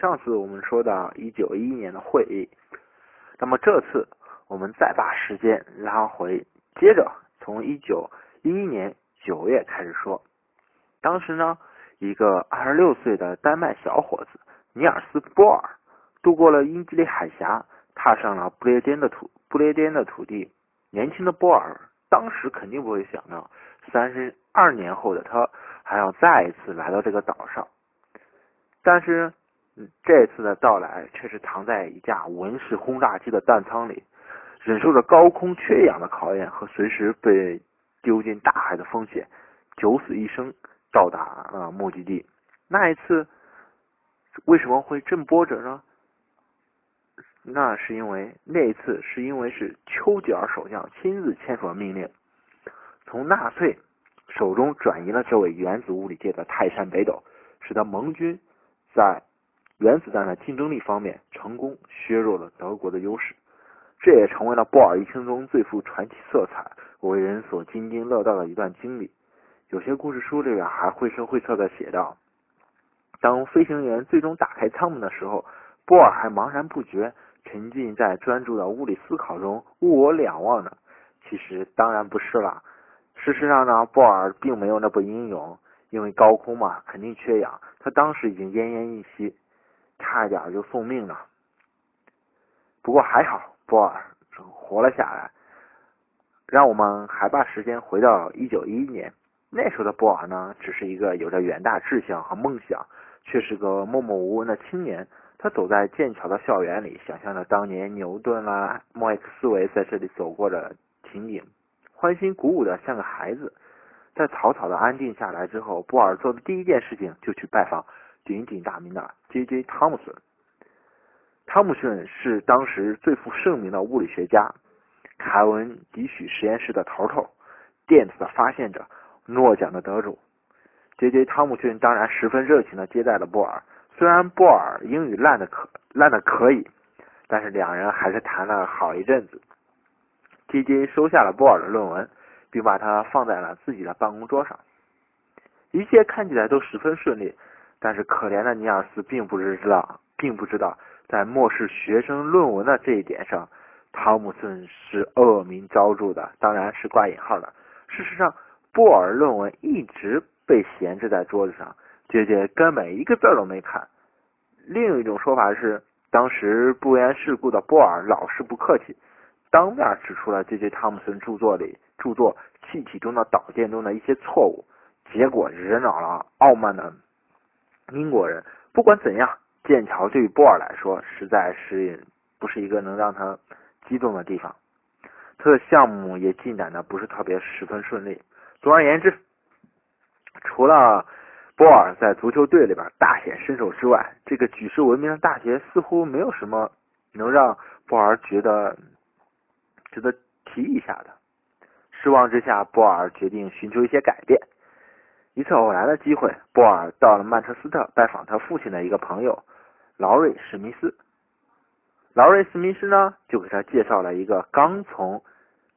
上次我们说到一九一一年的会议，那么这次我们再把时间拉回，接着从一九一一年九月开始说。当时呢，一个二十六岁的丹麦小伙子尼尔斯·波尔渡过了英吉利海峡，踏上了不列颠的土不列颠的土地。年轻的波尔当时肯定不会想到，三十二年后的他还要再一次来到这个岛上。但是，这次的到来却是藏在一架文式轰炸机的弹舱里，忍受着高空缺氧的考验和随时被丢进大海的风险，九死一生到达了目的地。那一次为什么会这么波折呢？那是因为那一次是因为是丘吉尔首相亲自签署了命令，从纳粹手中转移了这位原子物理界的泰山北斗，使得盟军在原子弹的竞争力方面成功削弱了德国的优势。这也成为了波尔一生中最富传奇色彩、为人所津津乐道的一段经历。有些故事书里边还绘声绘色的写道：当飞行员最终打开舱门的时候，波尔还茫然不觉。沉浸在专注的物理思考中，物我两忘呢？其实当然不是了。事实上呢，波尔并没有那么英勇，因为高空嘛，肯定缺氧。他当时已经奄奄一息，差一点就送命了。不过还好，波尔活了下来。让我们还把时间回到一九一一年，那时候的波尔呢，只是一个有着远大志向和梦想，却是个默默无闻的青年。他走在剑桥的校园里，想象着当年牛顿啦、莫克斯韦在这里走过的情景，欢欣鼓舞的像个孩子。在草草的安定下来之后，波尔做的第一件事情就去拜访鼎鼎大名的 J.J. 汤姆逊。汤姆逊是当时最负盛名的物理学家，凯文迪许实验室的头头，电子的发现者，诺奖的得主。J.J. 汤姆逊当然十分热情的接待了波尔。虽然波尔英语烂的可烂的可以，但是两人还是谈了好一阵子。J.J. 收下了波尔的论文，并把它放在了自己的办公桌上。一切看起来都十分顺利，但是可怜的尼尔斯并不知道，并不知道在漠视学生论文的这一点上，汤姆森是恶名昭著的，当然是挂引号的。事实上，波尔论文一直被闲置在桌子上。姐姐根本一个字都没看。另一种说法是，当时不谙世故的波尔老是不客气，当面指出了 J.J. 汤姆森著作里著作《气体中的导电》中的一些错误，结果惹恼了傲慢的英国人。不管怎样，剑桥对于波尔来说实在是不是一个能让他激动的地方。他的项目也进展的不是特别十分顺利。总而言之，除了波尔在足球队里边大显身手之外，这个举世闻名的大学似乎没有什么能让波尔觉得值得提一下的。失望之下，波尔决定寻求一些改变。一次偶然的机会，波尔到了曼彻斯特拜访他父亲的一个朋友劳瑞·史密斯。劳瑞·史密斯呢，就给他介绍了一个刚从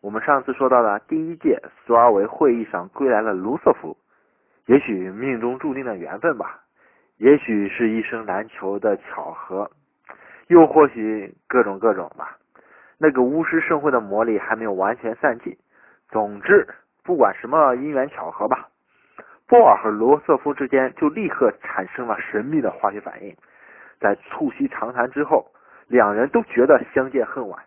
我们上次说到的第一届苏尔维会议上归来的卢瑟福。也许命中注定的缘分吧，也许是一生难求的巧合，又或许各种各种吧。那个巫师盛会的魔力还没有完全散尽。总之，不管什么因缘巧合吧，波尔和罗瑟夫之间就立刻产生了神秘的化学反应。在促膝长谈之后，两人都觉得相见恨晚。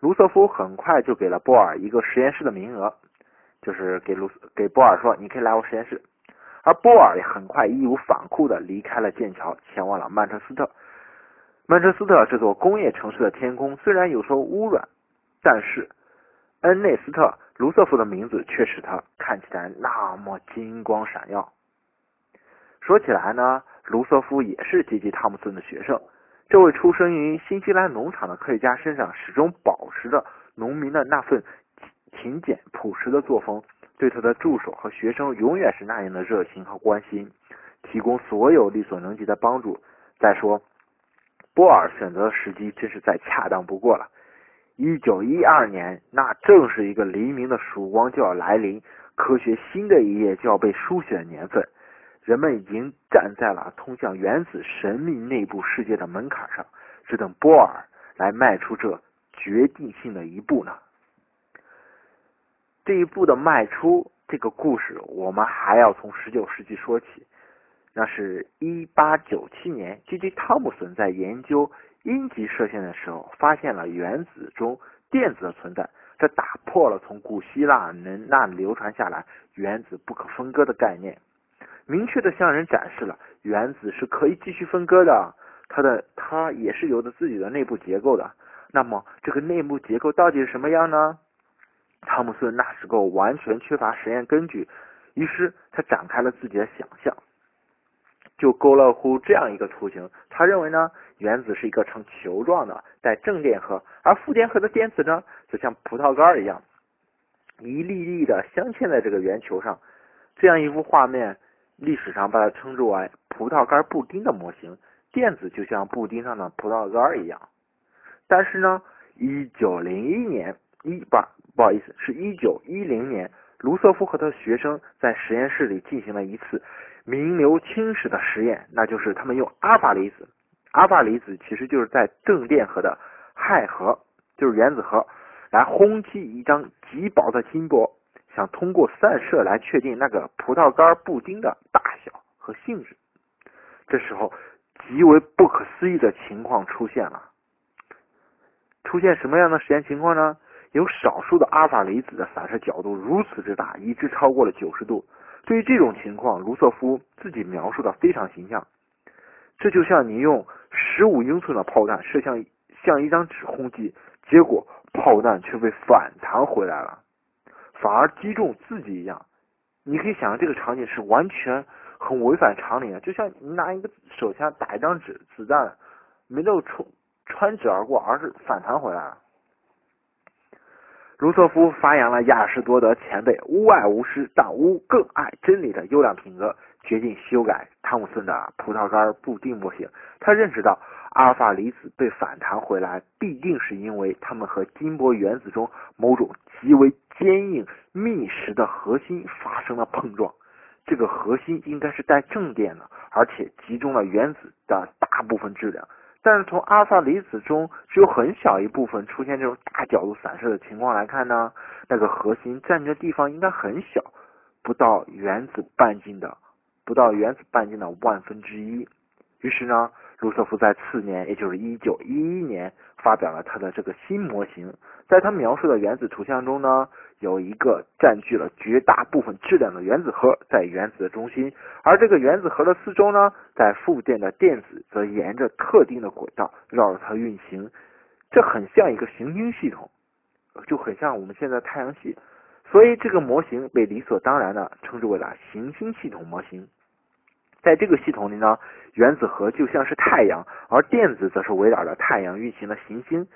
卢瑟夫很快就给了波尔一个实验室的名额，就是给卢给波尔说：“你可以来我实验室。”而波尔也很快义无反顾地离开了剑桥，前往了曼彻斯特。曼彻斯特这座工业城市的天空虽然有时候污染，但是恩内斯特·卢瑟夫的名字却使他看起来那么金光闪耀。说起来呢，卢瑟夫也是杰吉·汤姆森的学生。这位出生于新西兰农场的科学家身上始终保持着农民的那份勤俭朴实的作风。对他的助手和学生永远是那样的热情和关心，提供所有力所能及的帮助。再说，波尔选择的时机真是再恰当不过了。一九一二年，那正是一个黎明的曙光就要来临，科学新的一页就要被书写的年份。人们已经站在了通向原子神秘内部世界的门槛上，只等波尔来迈出这决定性的一步呢。这一步的迈出，这个故事我们还要从十九世纪说起。那是一八九七年，J.J. 汤姆森在研究阴极射线的时候，发现了原子中电子的存在，这打破了从古希腊人那流传下来原子不可分割的概念。明确的向人展示了原子是可以继续分割的，它的它也是有着自己的内部结构的。那么这个内部结构到底是什么样呢？汤姆森那时候完全缺乏实验根据，于是他展开了自己的想象，就勾勒出这样一个图形。他认为呢，原子是一个呈球状的带正电荷，而负电荷的电子呢，就像葡萄干一样，一粒粒的镶嵌在这个圆球上。这样一幅画面。历史上把它称之为葡萄干布丁的模型，电子就像布丁上的葡萄干一样。但是呢，一九零一年一不不好意思，是一九一零年，卢瑟福和他的学生在实验室里进行了一次名留青史的实验，那就是他们用阿尔法粒子，阿尔法粒子其实就是在正电荷的氦核，就是原子核，来轰击一张极薄的金箔。想通过散射来确定那个葡萄干布丁的大小和性质。这时候，极为不可思议的情况出现了。出现什么样的实验情况呢？有少数的阿尔法粒子的散射角度如此之大，一直超过了九十度。对于这种情况，卢瑟夫自己描述的非常形象。这就像你用十五英寸的炮弹射向像一张纸轰击，结果炮弹却被反弹回来了。反而击中自己一样，你可以想象这个场景是完全很违反常理的，就像你拿一个手枪打一张纸，子弹没有穿穿指而过，而是反弹回来了。卢瑟夫发扬了亚里士多德前辈无爱无师但无更爱真理的优良品格，决定修改汤姆森的葡萄干布丁模型。他认识到阿尔法粒子被反弹回来，必定是因为它们和金箔原子中某种极为坚硬密实的核心发生了碰撞。这个核心应该是带正电的，而且集中了原子的大部分质量。但是从阿尔法粒子中只有很小一部分出现这种大角度散射的情况来看呢，那个核心占据的地方应该很小，不到原子半径的，不到原子半径的万分之一。于是呢，卢瑟福在次年，也就是一九一一年，发表了他的这个新模型。在他描述的原子图像中呢，有一个占据了绝大部分质量的原子核在原子的中心，而这个原子核的四周呢，在负电的电子则沿着特定的轨道绕着它运行。这很像一个行星系统，就很像我们现在太阳系，所以这个模型被理所当然的称之为了行星系统模型。在这个系统里呢，原子核就像是太阳，而电子则是围绕着太阳运行的行星。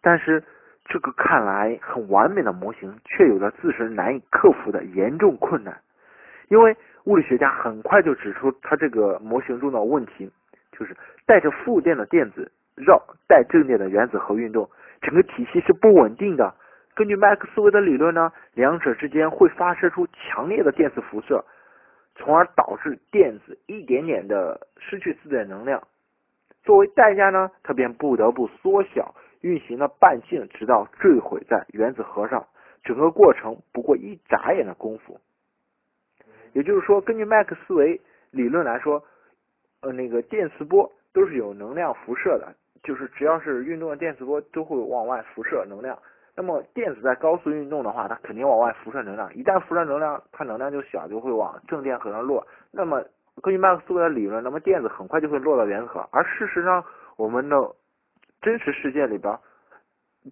但是这个看来很完美的模型，却有着自身难以克服的严重困难，因为物理学家很快就指出它这个模型中的问题，就是带着负电的电子绕带正电的原子核运动，整个体系是不稳定的。根据麦克斯韦的理论呢，两者之间会发射出强烈的电磁辐射，从而导致电子一点点的失去自己的能量。作为代价呢，它便不得不缩小。运行的半径，直到坠毁在原子核上，整个过程不过一眨眼的功夫。也就是说，根据麦克斯韦理论来说，呃，那个电磁波都是有能量辐射的，就是只要是运动的电磁波都会往外辐射能量。那么电子在高速运动的话，它肯定往外辐射能量，一旦辐射能量，它能量就小，就会往正电荷上落。那么根据麦克斯韦的理论，那么电子很快就会落到原子核。而事实上，我们的真实世界里边，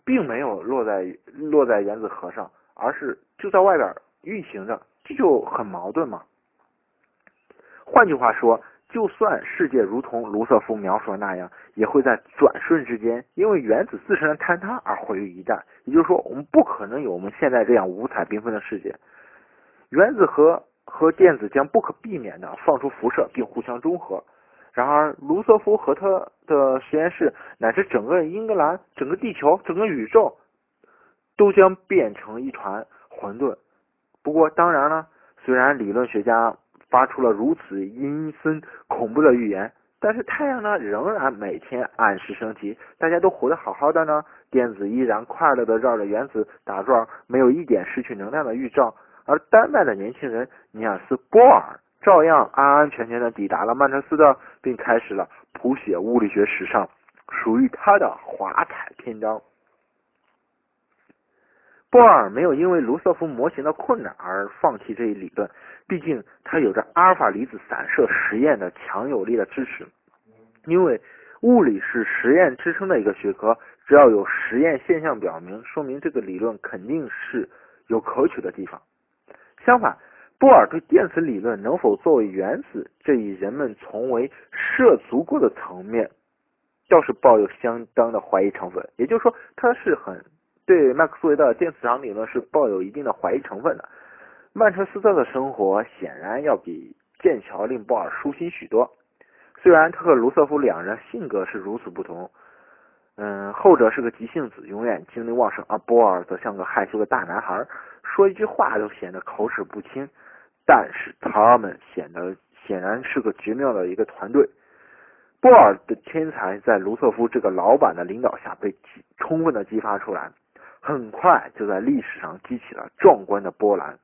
并没有落在落在原子核上，而是就在外边运行着，这就很矛盾嘛。换句话说，就算世界如同卢瑟福描述的那样，也会在转瞬之间，因为原子自身的坍塌而毁于一旦。也就是说，我们不可能有我们现在这样五彩缤纷的世界。原子核和电子将不可避免的放出辐射，并互相中和。然而，卢瑟福和他的实验室，乃至整个英格兰、整个地球、整个宇宙，都将变成一团混沌。不过，当然了，虽然理论学家发出了如此阴森恐怖的预言。但是太阳呢，仍然每天按时升起，大家都活得好好的呢。电子依然快乐的绕着原子打转，没有一点失去能量的预兆。而丹麦的年轻人尼尔斯·波尔照样安安全全的抵达了曼彻斯特，并开始了谱写物理学史上属于他的华彩篇章。波尔没有因为卢瑟福模型的困难而放弃这一理论，毕竟他有着阿尔法粒子散射实验的强有力的支持。因为物理是实验支撑的一个学科，只要有实验现象表明，说明这个理论肯定是有可取的地方。相反，波尔对电磁理论能否作为原子这一人们从未涉足过的层面，倒是抱有相当的怀疑成分。也就是说，他是很。对麦克斯韦的电磁场理论是抱有一定的怀疑成分的。曼彻斯特的生活显然要比剑桥令波尔舒心许多。虽然他和卢瑟福两人性格是如此不同，嗯，后者是个急性子，永远精力旺盛，而波尔则像个害羞的大男孩，说一句话都显得口齿不清。但是他们显得显然是个绝妙的一个团队。波尔的天才在卢瑟夫这个老板的领导下被充分的激发出来。很快就在历史上激起了壮观的波澜。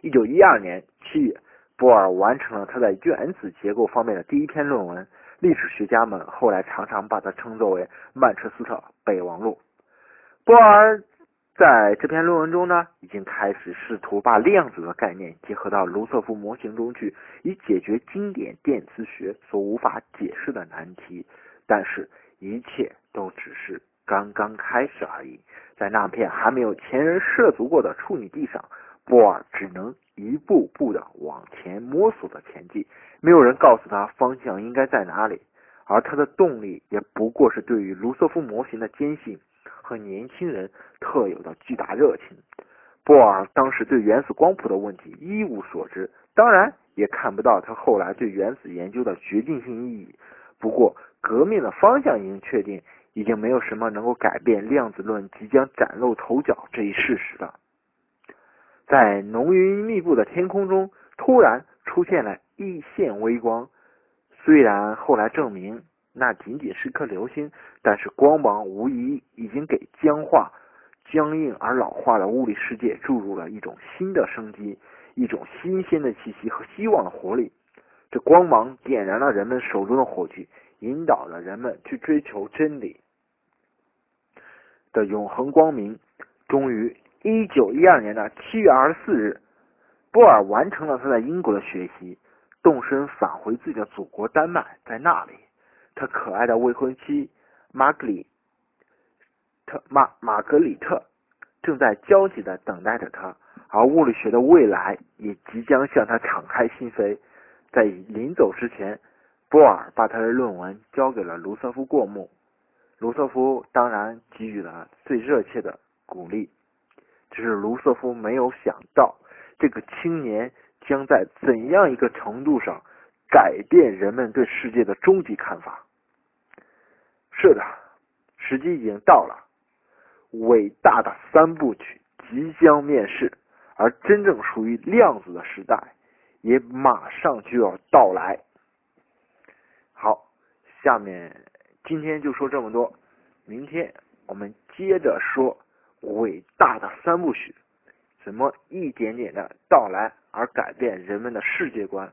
一九一二年七月，波尔完成了他在原子结构方面的第一篇论文，历史学家们后来常常把它称作为曼彻斯特备忘录。波尔在这篇论文中呢，已经开始试图把量子的概念结合到卢瑟福模型中去，以解决经典电磁学所无法解释的难题。但是，一切都只是。刚刚开始而已，在那片还没有前人涉足过的处女地上，波尔只能一步步的往前摸索着前进。没有人告诉他方向应该在哪里，而他的动力也不过是对于卢瑟福模型的坚信和年轻人特有的巨大热情。波尔当时对原子光谱的问题一无所知，当然也看不到他后来对原子研究的决定性意义。不过，革命的方向已经确定。已经没有什么能够改变量子论即将崭露头角这一事实了。在浓云密布的天空中，突然出现了一线微光。虽然后来证明那仅仅是颗流星，但是光芒无疑已经给僵化、僵硬而老化的物理世界注入了一种新的生机，一种新鲜的气息和希望的活力。这光芒点燃了人们手中的火炬，引导着人们去追求真理。的永恒光明，终于，一九一二年的七月二十四日，波尔完成了他在英国的学习，动身返回自己的祖国丹麦。在那里，他可爱的未婚妻玛格里特玛玛格里特正在焦急的等待着他，而物理学的未来也即将向他敞开心扉。在临走之前，波尔把他的论文交给了卢瑟夫过目。卢瑟夫当然给予了最热切的鼓励，只是卢瑟夫没有想到，这个青年将在怎样一个程度上改变人们对世界的终极看法。是的，时机已经到了，伟大的三部曲即将面世，而真正属于量子的时代也马上就要到来。下面。今天就说这么多，明天我们接着说伟大的三部曲，怎么一点点的到来而改变人们的世界观。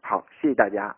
好，谢谢大家。